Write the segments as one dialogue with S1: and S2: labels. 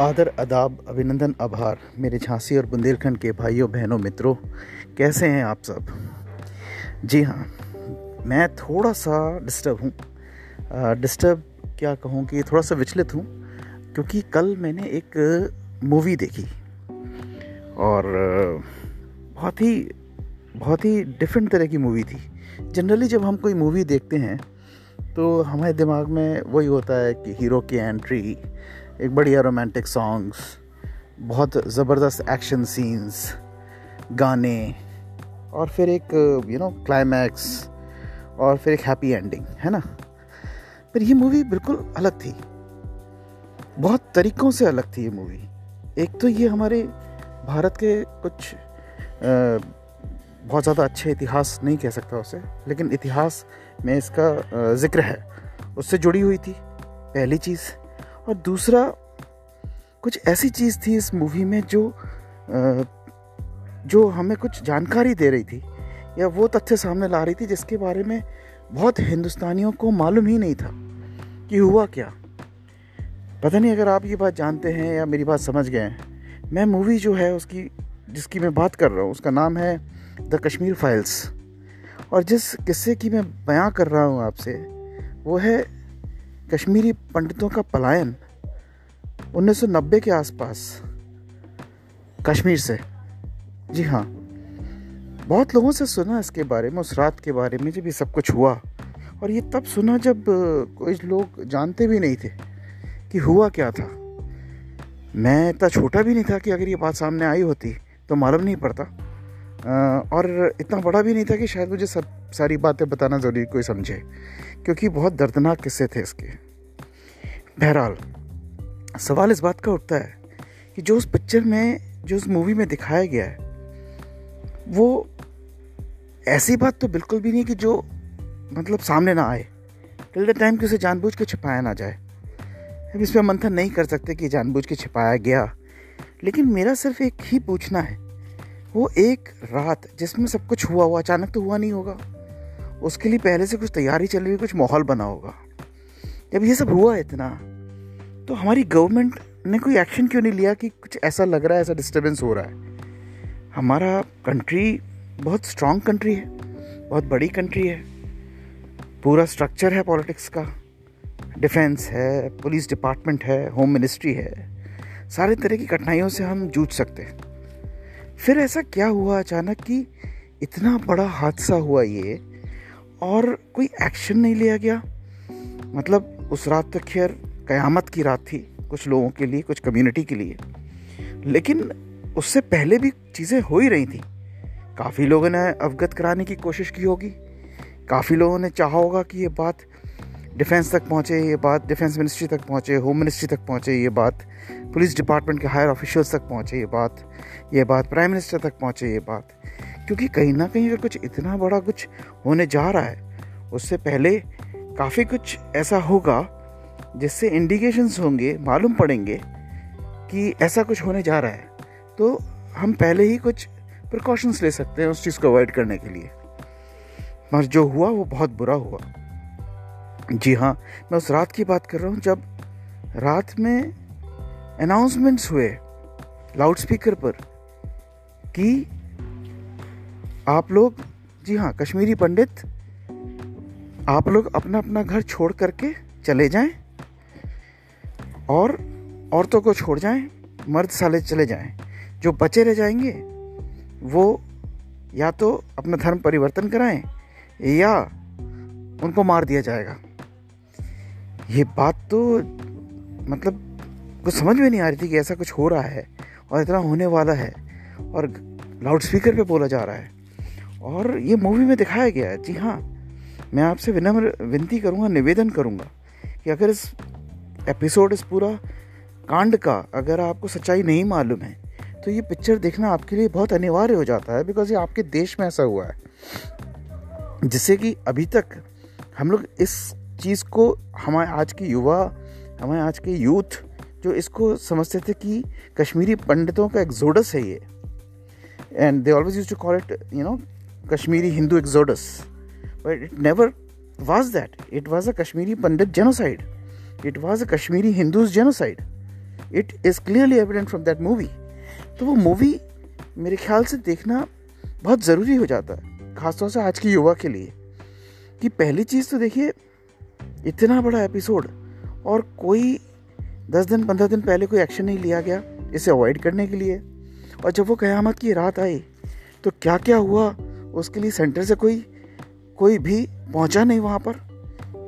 S1: आदर अदाब अभिनंदन, आभार मेरे झांसी और बुंदेलखंड के भाइयों, बहनों, मित्रों, कैसे हैं आप सब? जी हाँ मैं थोड़ा सा डिस्टर्ब हूँ। डिस्टर्ब क्या कहूँ कि थोड़ा सा विचलित हूँ, क्योंकि कल मैंने एक मूवी देखी और बहुत ही बहुत ही डिफरेंट तरह की मूवी थी। जनरली जब हम कोई मूवी देखते हैं तो हमारे दिमाग में वही होता है कि हीरो की एंट्री एक बढ़िया रोमांटिक सॉन्ग्स बहुत ज़बरदस्त एक्शन सीन्स गाने, और फिर एक यू नो क्लाइमैक्स और फिर एक हैप्पी एंडिंग है ना? पर ये मूवी बिल्कुल अलग थी। बहुत तरीक़ों से अलग थी ये मूवी एक तो ये हमारे भारत के कुछ बहुत ज़्यादा अच्छे इतिहास नहीं कह सकता उसे, लेकिन इतिहास में इसका ज़िक्र है। उससे जुड़ी हुई थी पहली चीज़। और दूसरा, कुछ ऐसी चीज़ थी इस मूवी में जो जो हमें कुछ जानकारी दे रही थी, या वो तथ्य सामने ला रही थी जिसके बारे में बहुत हिंदुस्तानियों को मालूम ही नहीं था कि हुआ क्या। पता नहीं अगर आप ये बात जानते हैं या मेरी बात समझ गए हैं, मैं मूवी जो है उसकी, जिसकी मैं बात कर रहा हूँ, उसका नाम है द कश्मीर फाइल्स और जिस किस्से की मैं बयां कर रहा हूँ आपसे, वो है कश्मीरी पंडितों का पलायन 1990 के आसपास कश्मीर से। जी हाँ बहुत लोगों से सुना इसके बारे में, उस रात के बारे में जब ये सब कुछ हुआ, और ये तब सुना जब कोई लोग जानते भी नहीं थे कि हुआ क्या था। मैं इतना छोटा भी नहीं था कि अगर ये बात सामने आई होती तो मालूम नहीं पड़ता। और इतना बड़ा भी नहीं था कि शायद मुझे सब सारी बातें बताना ज़रूरी कोई समझे, क्योंकि बहुत दर्दनाक किस्से थे इसके। बहरहाल, सवाल इस बात का उठता है कि जो उस पिक्चर में, जो उस मूवी में दिखाया गया है, वो ऐसी बात तो बिल्कुल भी नहीं कि जो मतलब सामने ना आए। टिल द टाइम कि उसे जानबूझ के छिपाया ना जाए। अब इसमें मंथन नहीं कर सकते कि जानबूझ के छिपाया गया। लेकिन मेरा सिर्फ़ एक ही पूछना है वो एक रात जिसमें सब कुछ हुआ हुआ, अचानक तो हुआ नहीं होगा। उसके लिए पहले से कुछ तैयारी चल रही है, कुछ माहौल बना होगा। जब ये सब हुआ इतना तो हमारी गवर्नमेंट ने कोई एक्शन क्यों नहीं लिया कि कुछ ऐसा लग रहा है, ऐसा डिस्टर्बेंस हो रहा है? हमारा कंट्री बहुत स्ट्रांग कंट्री है, बहुत बड़ी कंट्री है। पूरा स्ट्रक्चर है पॉलिटिक्स का। डिफेंस है पुलिस डिपार्टमेंट है होम मिनिस्ट्री है। सारे तरह की कठिनाइयों से हम जूझ सकते हैं। फिर ऐसा क्या हुआ अचानक कि इतना बड़ा हादसा हुआ ये और कोई एक्शन नहीं लिया गया? मतलब उस रात तक खैर, क़यामत की रात थी कुछ लोगों के लिए, कुछ कम्युनिटी के लिए। लेकिन उससे पहले भी चीज़ें हो ही रही थी। काफ़ी लोगों ने अवगत कराने की कोशिश की होगी। काफ़ी लोगों ने चाहा होगा कि ये बात डिफेंस तक पहुँचे ये बात, डिफेंस मिनिस्ट्री तक पहुँचे, होम मिनिस्ट्री तक पहुँचे ये बात, पुलिस डिपार्टमेंट के हायर ऑफिशियल्स तक पहुँचे ये बात ये बात प्राइम मिनिस्टर तक पहुँचे ये बात। क्योंकि कहीं ना कहीं अगर कुछ इतना बड़ा कुछ होने जा रहा है, उससे पहले काफ़ी कुछ ऐसा होगा जिससे इंडिकेशंस होंगे, मालूम पड़ेंगे कि ऐसा कुछ होने जा रहा है। तो हम पहले ही कुछ प्रिकॉशंस ले सकते हैं उस चीज़ को अवॉइड करने के लिए। मगर जो हुआ, वो बहुत बुरा हुआ। जी हाँ मैं उस रात की बात कर रहा हूँ जब रात में अनाउंसमेंट्स हुए लाउड स्पीकर पर कि आप लोग, जी हाँ कश्मीरी पंडित, आप लोग अपना अपना घर छोड़ करके चले जाएँ और औरतों को छोड़ जाएँ मर्द साले चले जाएँ। जो बचे रह जाएँगे, वो या तो अपना धर्म परिवर्तन कराएँ या उनको मार दिया जाएगा। ये बात तो मतलब कुछ समझ में नहीं आ रही थी कि ऐसा कुछ हो रहा है और इतना होने वाला है और लाउड स्पीकर पे बोला जा रहा है। और ये मूवी में दिखाया गया है। जी हाँ मैं आपसे विनम्र विनती करूँगा, निवेदन करूँगा कि अगर इस एपिसोड, इस पूरा कांड का अगर आपको सच्चाई नहीं मालूम है तो ये पिक्चर देखना आपके लिए बहुत अनिवार्य हो जाता है बिकॉज़ ये आपके देश में ऐसा हुआ है। जिससे कि अभी तक हम लोग इस चीज़ को हमारे आज के युवा, हमारे आज के यूथ जो इसको समझते थे कि कश्मीरी पंडितों का एक्जोडस है ये and they always use to call it you know Kashmiri Hindu exodus. But it never was that. It was a Kashmiri Pandit genocide. It was a Kashmiri Hindus genocide. It is clearly evident from that movie तो वो movie मेरे ख्याल से देखना बहुत ज़रूरी हो जाता है, ख़ासतौर से आज के युवा के लिए कि पहली चीज़ तो देखिए इतना बड़ा एपिसोड और कोई दस दिन, पंद्रह दिन पहले कोई एक्शन नहीं लिया गया इसे अवॉइड करने के लिए। और जब वो क़यामत की रात आई तो क्या क्या हुआ उसके लिए सेंटर से कोई कोई भी पहुँचा नहीं वहाँ पर।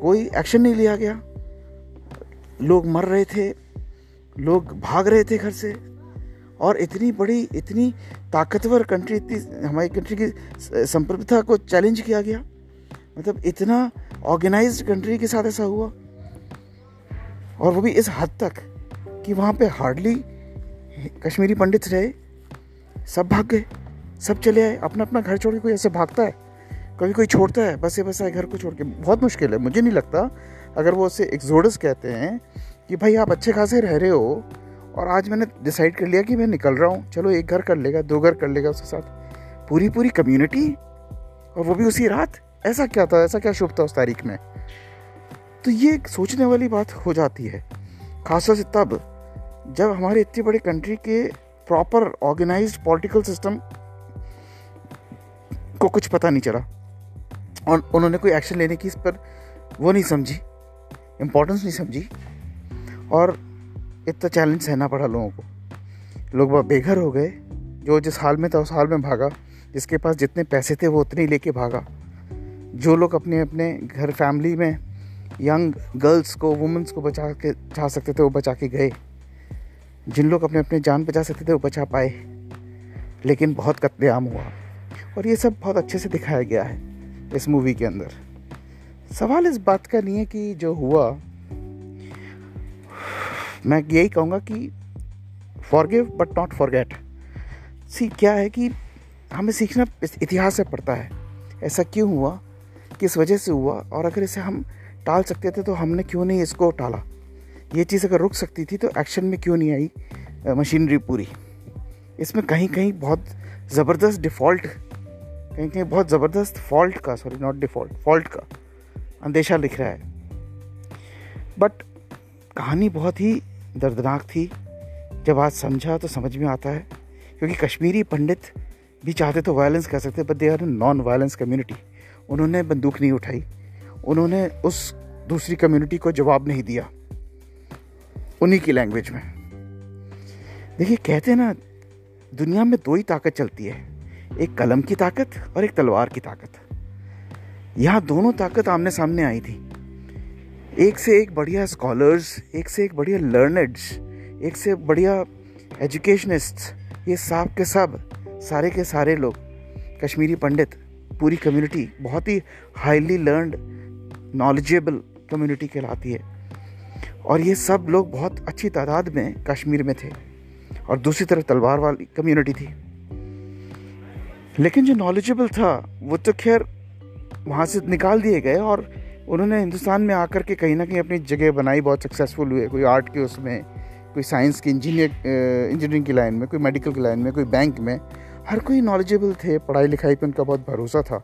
S1: कोई एक्शन नहीं लिया गया। लोग मर रहे थे, लोग भाग रहे थे घर से। और इतनी बड़ी, इतनी ताकतवर कंट्री इतनी हमारी कंट्री की संप्रभुता को चैलेंज किया गया। मतलब इतना ऑर्गेनाइज्ड कंट्री के साथ ऐसा हुआ। और वो भी इस हद तक कि वहाँ पे हार्डली कश्मीरी पंडित रहे। सब भाग गए, सब चले आए अपना अपना घर छोड़ के कोई ऐसे भागता है? कभी कोई छोड़ता है? बसे बसा घर को छोड़ के। बहुत मुश्किल है, मुझे नहीं लगता अगर वो उसे एक्सोडस कहते हैं कि भाई आप अच्छे खासे रह रहे हो और आज मैंने डिसाइड कर लिया कि मैं निकल रहा हूँ। चलो एक घर कर लेगा, दो घर कर लेगा उसके साथ। पूरी पूरी कम्युनिटी और वो भी उसी रात? ऐसा क्या था, ऐसा क्या शुभ था उस तारीख में? तो ये एक सोचने वाली बात हो जाती है। खासतौर से तब, जब हमारे इतनी बड़ी कंट्री के प्रॉपर ऑर्गेनाइज्ड पॉलिटिकल सिस्टम को कुछ पता नहीं चला और उन्होंने कोई एक्शन लेने की इस पर वो नहीं समझी इम्पोर्टेंस नहीं समझी और इतना चैलेंज सहना पड़ा लोगों को। लोग बहुत बेघर हो गए, जो जिस हाल में था उस हाल में भागा, जिसके पास जितने पैसे थे वो उतने ही लेके भागा। जो लोग अपने अपने घर फैमिली में यंग गर्ल्स को वुमेंस को बचा के जा सकते थे, वो बचा के गए। जिन लोग अपने अपने जान बचा सकते थे, वो बचा पाए। लेकिन बहुत कत्लेआम हुआ। और ये सब बहुत अच्छे से दिखाया गया है इस मूवी के अंदर। सवाल इस बात का नहीं है कि जो हुआ, मैं यही कहूँगा कि forgive but not forget see क्या है कि हमें सीखना इतिहास से पड़ता है। ऐसा क्यों हुआ? किस वजह से हुआ और अगर इसे हम टाल सकते थे तो हमने क्यों नहीं इसको टाला? ये चीज़ अगर रुक सकती थी तो एक्शन में क्यों नहीं आई मशीनरी पूरी? इसमें कहीं कहीं बहुत ज़बरदस्त डिफ़ॉल्ट, कहीं कहीं बहुत ज़बरदस्त फॉल्ट का, सॉरी, नॉट डिफ़ॉल्ट, फॉल्ट का अंदेशा लिख रहा है। बट कहानी बहुत ही दर्दनाक थी। जब आज समझा तो समझ में आता है, क्योंकि कश्मीरी पंडित भी चाहते तो वायलेंस कर सकते but they are non violence community उन्होंने बंदूक नहीं उठाई। उन्होंने उस दूसरी कम्युनिटी को जवाब नहीं दिया। उन्हीं की लैंग्वेज में। देखिए, कहते हैं ना, दुनिया में दो ही ताकत चलती है। एक कलम की ताकत और एक तलवार की ताकत। यहाँ दोनों ताकत आमने सामने आई थी। एक से एक बढ़िया स्कॉलर्स एक से एक बढ़िया लर्नर्स एक से बढ़िया एजुकेशनिस्ट ये सब के सब सारे के सारे लोग, कश्मीरी पंडित पूरी कम्युनिटी बहुत ही हाईली लर्नड नॉलेजेबल कम्युनिटी कहलाती है। और ये सब लोग बहुत अच्छी तादाद में कश्मीर में थे और दूसरी तरफ़ तलवार वाली कम्युनिटी थी। लेकिन जो नॉलेजेबल था, वो तो खैर वहाँ से निकाल दिए गए और उन्होंने हिंदुस्तान में आकर के कहीं ना कहीं अपनी जगह बनाई, बहुत सक्सेसफुल हुए। कोई आर्ट के उसमें, कोई साइंस की इंजीनियर इंजीनियरिंग की लाइन में, कोई मेडिकल की लाइन में, कोई बैंक में। हर कोई नॉलेजेबल थे पढ़ाई लिखाई पर उनका बहुत भरोसा था।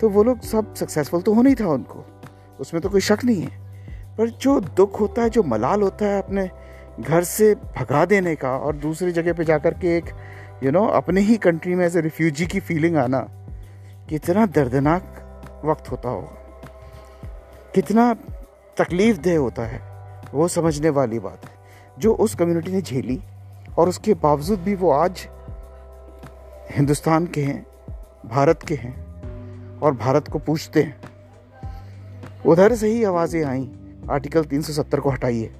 S1: तो वो लोग सब सक्सेसफुल तो होना ही था उनको। उसमें तो कोई शक नहीं है। पर जो दुख होता है जो मलाल होता है अपने घर से भगा देने का और दूसरी जगह पे जाकर के एक यू you नो know, अपने ही कंट्री में एज ए रिफ्यूजी की फीलिंग आना कितना दर्दनाक वक्त होता होगा कितना तकलीफ़ दह होता है वो समझने वाली बात है। जो उस कम्युनिटी ने झेली और उसके बावजूद भी वो आज हिंदुस्तान के हैं, भारत के हैं और भारत को पूछते हैं। उधर से ही आवाज़ें आई, आर्टिकल 370 को हटाइए।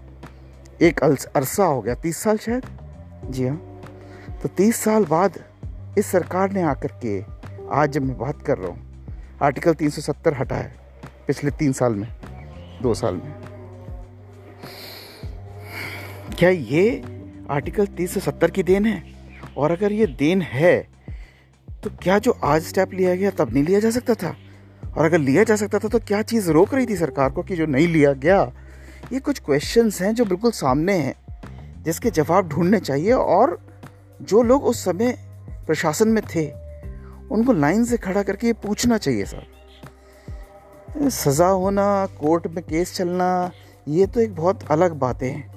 S1: एक अरसा हो गया, तीस साल शायद? जी हाँ। तो तीस साल बाद इस सरकार ने आकर के, आज जब मैं बात कर रहा हूँ, आर्टिकल 370 हटा है पिछले तीन साल में, दो साल में। क्या ये आर्टिकल 370 की देन है? और अगर ये देन है तो क्या जो आज स्टेप लिया गया, तब नहीं लिया जा सकता था? और अगर लिया जा सकता था तो क्या चीज़ रोक रही थी सरकार को कि जो नहीं लिया गया? ये कुछ क्वेश्चंस हैं जो बिल्कुल सामने हैं, जिसके जवाब ढूँढने चाहिए और जो लोग उस समय प्रशासन में थे, उनको लाइन से खड़ा करके ये पूछना चाहिए सर। सज़ा होना, कोर्ट में केस चलना, ये तो एक बहुत अलग बातें हैं।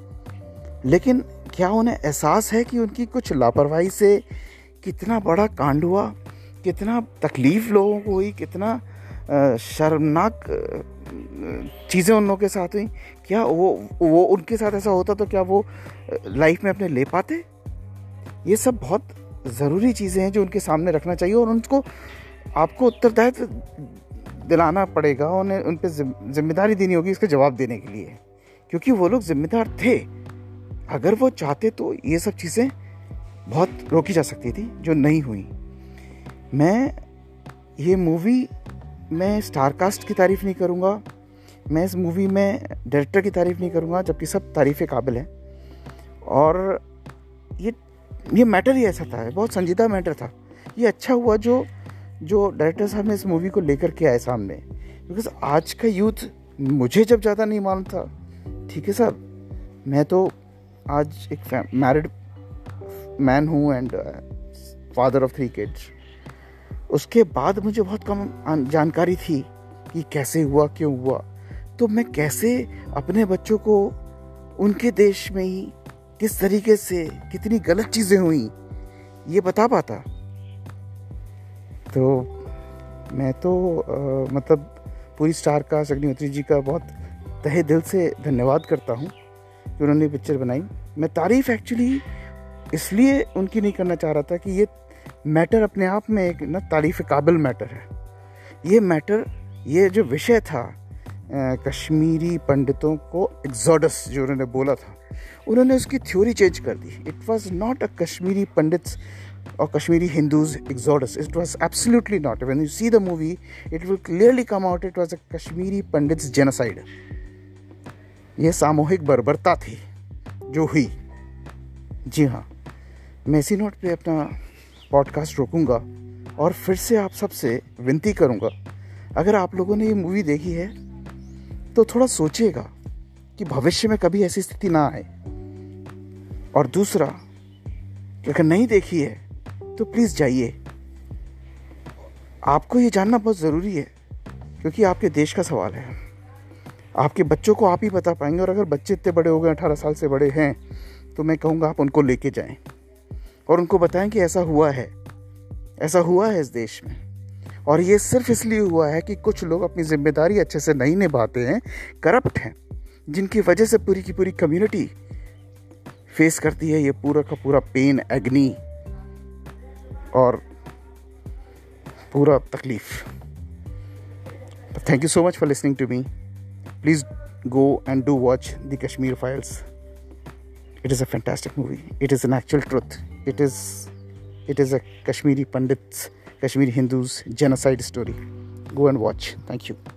S1: लेकिन क्या उन्हें एहसास है कि उनकी कुछ लापरवाही से कितना बड़ा कांड हुआ, कितना तकलीफ़ लोगों को हुई, कितना शर्मनाक चीज़ें उन लोगों के साथ हुई। क्या वो वो उनके साथ ऐसा होता तो क्या वो लाइफ में अपने ले पाते? ये सब बहुत ज़रूरी चीज़ें हैं जो उनके सामने रखना चाहिए और उनको, आपको उत्तरदायित्व दिलाना पड़ेगा, उन्हें, उन पर ज़िम्मेदारी देनी होगी इसका जवाब देने के लिए। क्योंकि वो लोग जिम्मेदार थे। अगर वो चाहते तो ये सब चीज़ें बहुत रोकी जा सकती थी, जो नहीं हुई। मैं ये मूवी मैं स्टारकास्ट की तारीफ़ नहीं करूँगा। मैं इस मूवी में डायरेक्टर की तारीफ़ नहीं करूँगा, जबकि सब तारीफ़ काबिल हैं। और ये ये मैटर ही ऐसा था, बहुत संजीदा मैटर था। ये अच्छा हुआ जो जो डायरेक्टर साहब ने इस मूवी को लेकर के आए सामने। बिकॉज़ आज का यूथ मुझे जब ज़्यादा नहीं मालूम था, ठीक है साहब? मैं तो आज एक मैरिड मैन हूँ and father of three kids उसके बाद मुझे बहुत कम जानकारी थी कि कैसे हुआ क्यों हुआ। तो मैं कैसे अपने बच्चों को उनके देश में ही किस तरीके से कितनी गलत चीज़ें हुई ये बता पाता। तो मैं तो आ, मतलब पूरी स्टार का अग्निहोत्री जी का बहुत तहे दिल से धन्यवाद करता हूँ कि उन्होंने पिक्चर बनाई। मैं तारीफ़ एक्चुअली इसलिए उनकी नहीं करना चाह रहा था कि ये मैटर अपने आप में एक ना तारीफ़ काबिल मैटर है। ये मैटर ये जो विषय था कश्मीरी पंडितों को एग्जॉडस जो उन्होंने बोला था, उन्होंने उसकी थ्योरी चेंज कर दी। It was not a Kashmiri Pandits और Kashmiri Hindus exodus it was absolutely not when you see the movie it will clearly come out it was a Kashmiri Pandits genocide यह सामूहिक बर्बरता थी, जो हुई। जी हाँ। मैं इसी नोट पे अपना पॉडकास्ट रोकूँगा और फिर से आप सबसे विनती करूँगा, अगर आप लोगों ने ये मूवी देखी है तो थोड़ा सोचिएगा कि भविष्य में कभी ऐसी स्थिति ना आए। और दूसरा, अगर नहीं देखी है तो प्लीज़ जाइए। आपको ये जानना बहुत ज़रूरी है, क्योंकि आपके देश का सवाल है। आपके बच्चों को आप ही बता पाएँगे, और अगर बच्चे इतने बड़े हो गए, अठारह साल से बड़े हैं तो मैं कहूँगा आप उनको लेके जाएँ। और उनको बताएँ कि ऐसा हुआ है ऐसा हुआ है इस देश में और ये सिर्फ़ इसलिए हुआ है कि कुछ लोग अपनी ज़िम्मेदारी अच्छे से नहीं निभाते हैं करप्ट हैं, जिनकी वजह से पूरी की पूरी कम्युनिटी फेस करती है ये पूरा का पूरा पेन एग्नी और पूरा तकलीफ़ thank you so much for listening to me please go and do watch the Kashmir Files. It is a fantastic movie. It is an actual truth. It is it is a Kashmiri Pandits Kashmiri Hindus genocide story. Go and watch. Thank you.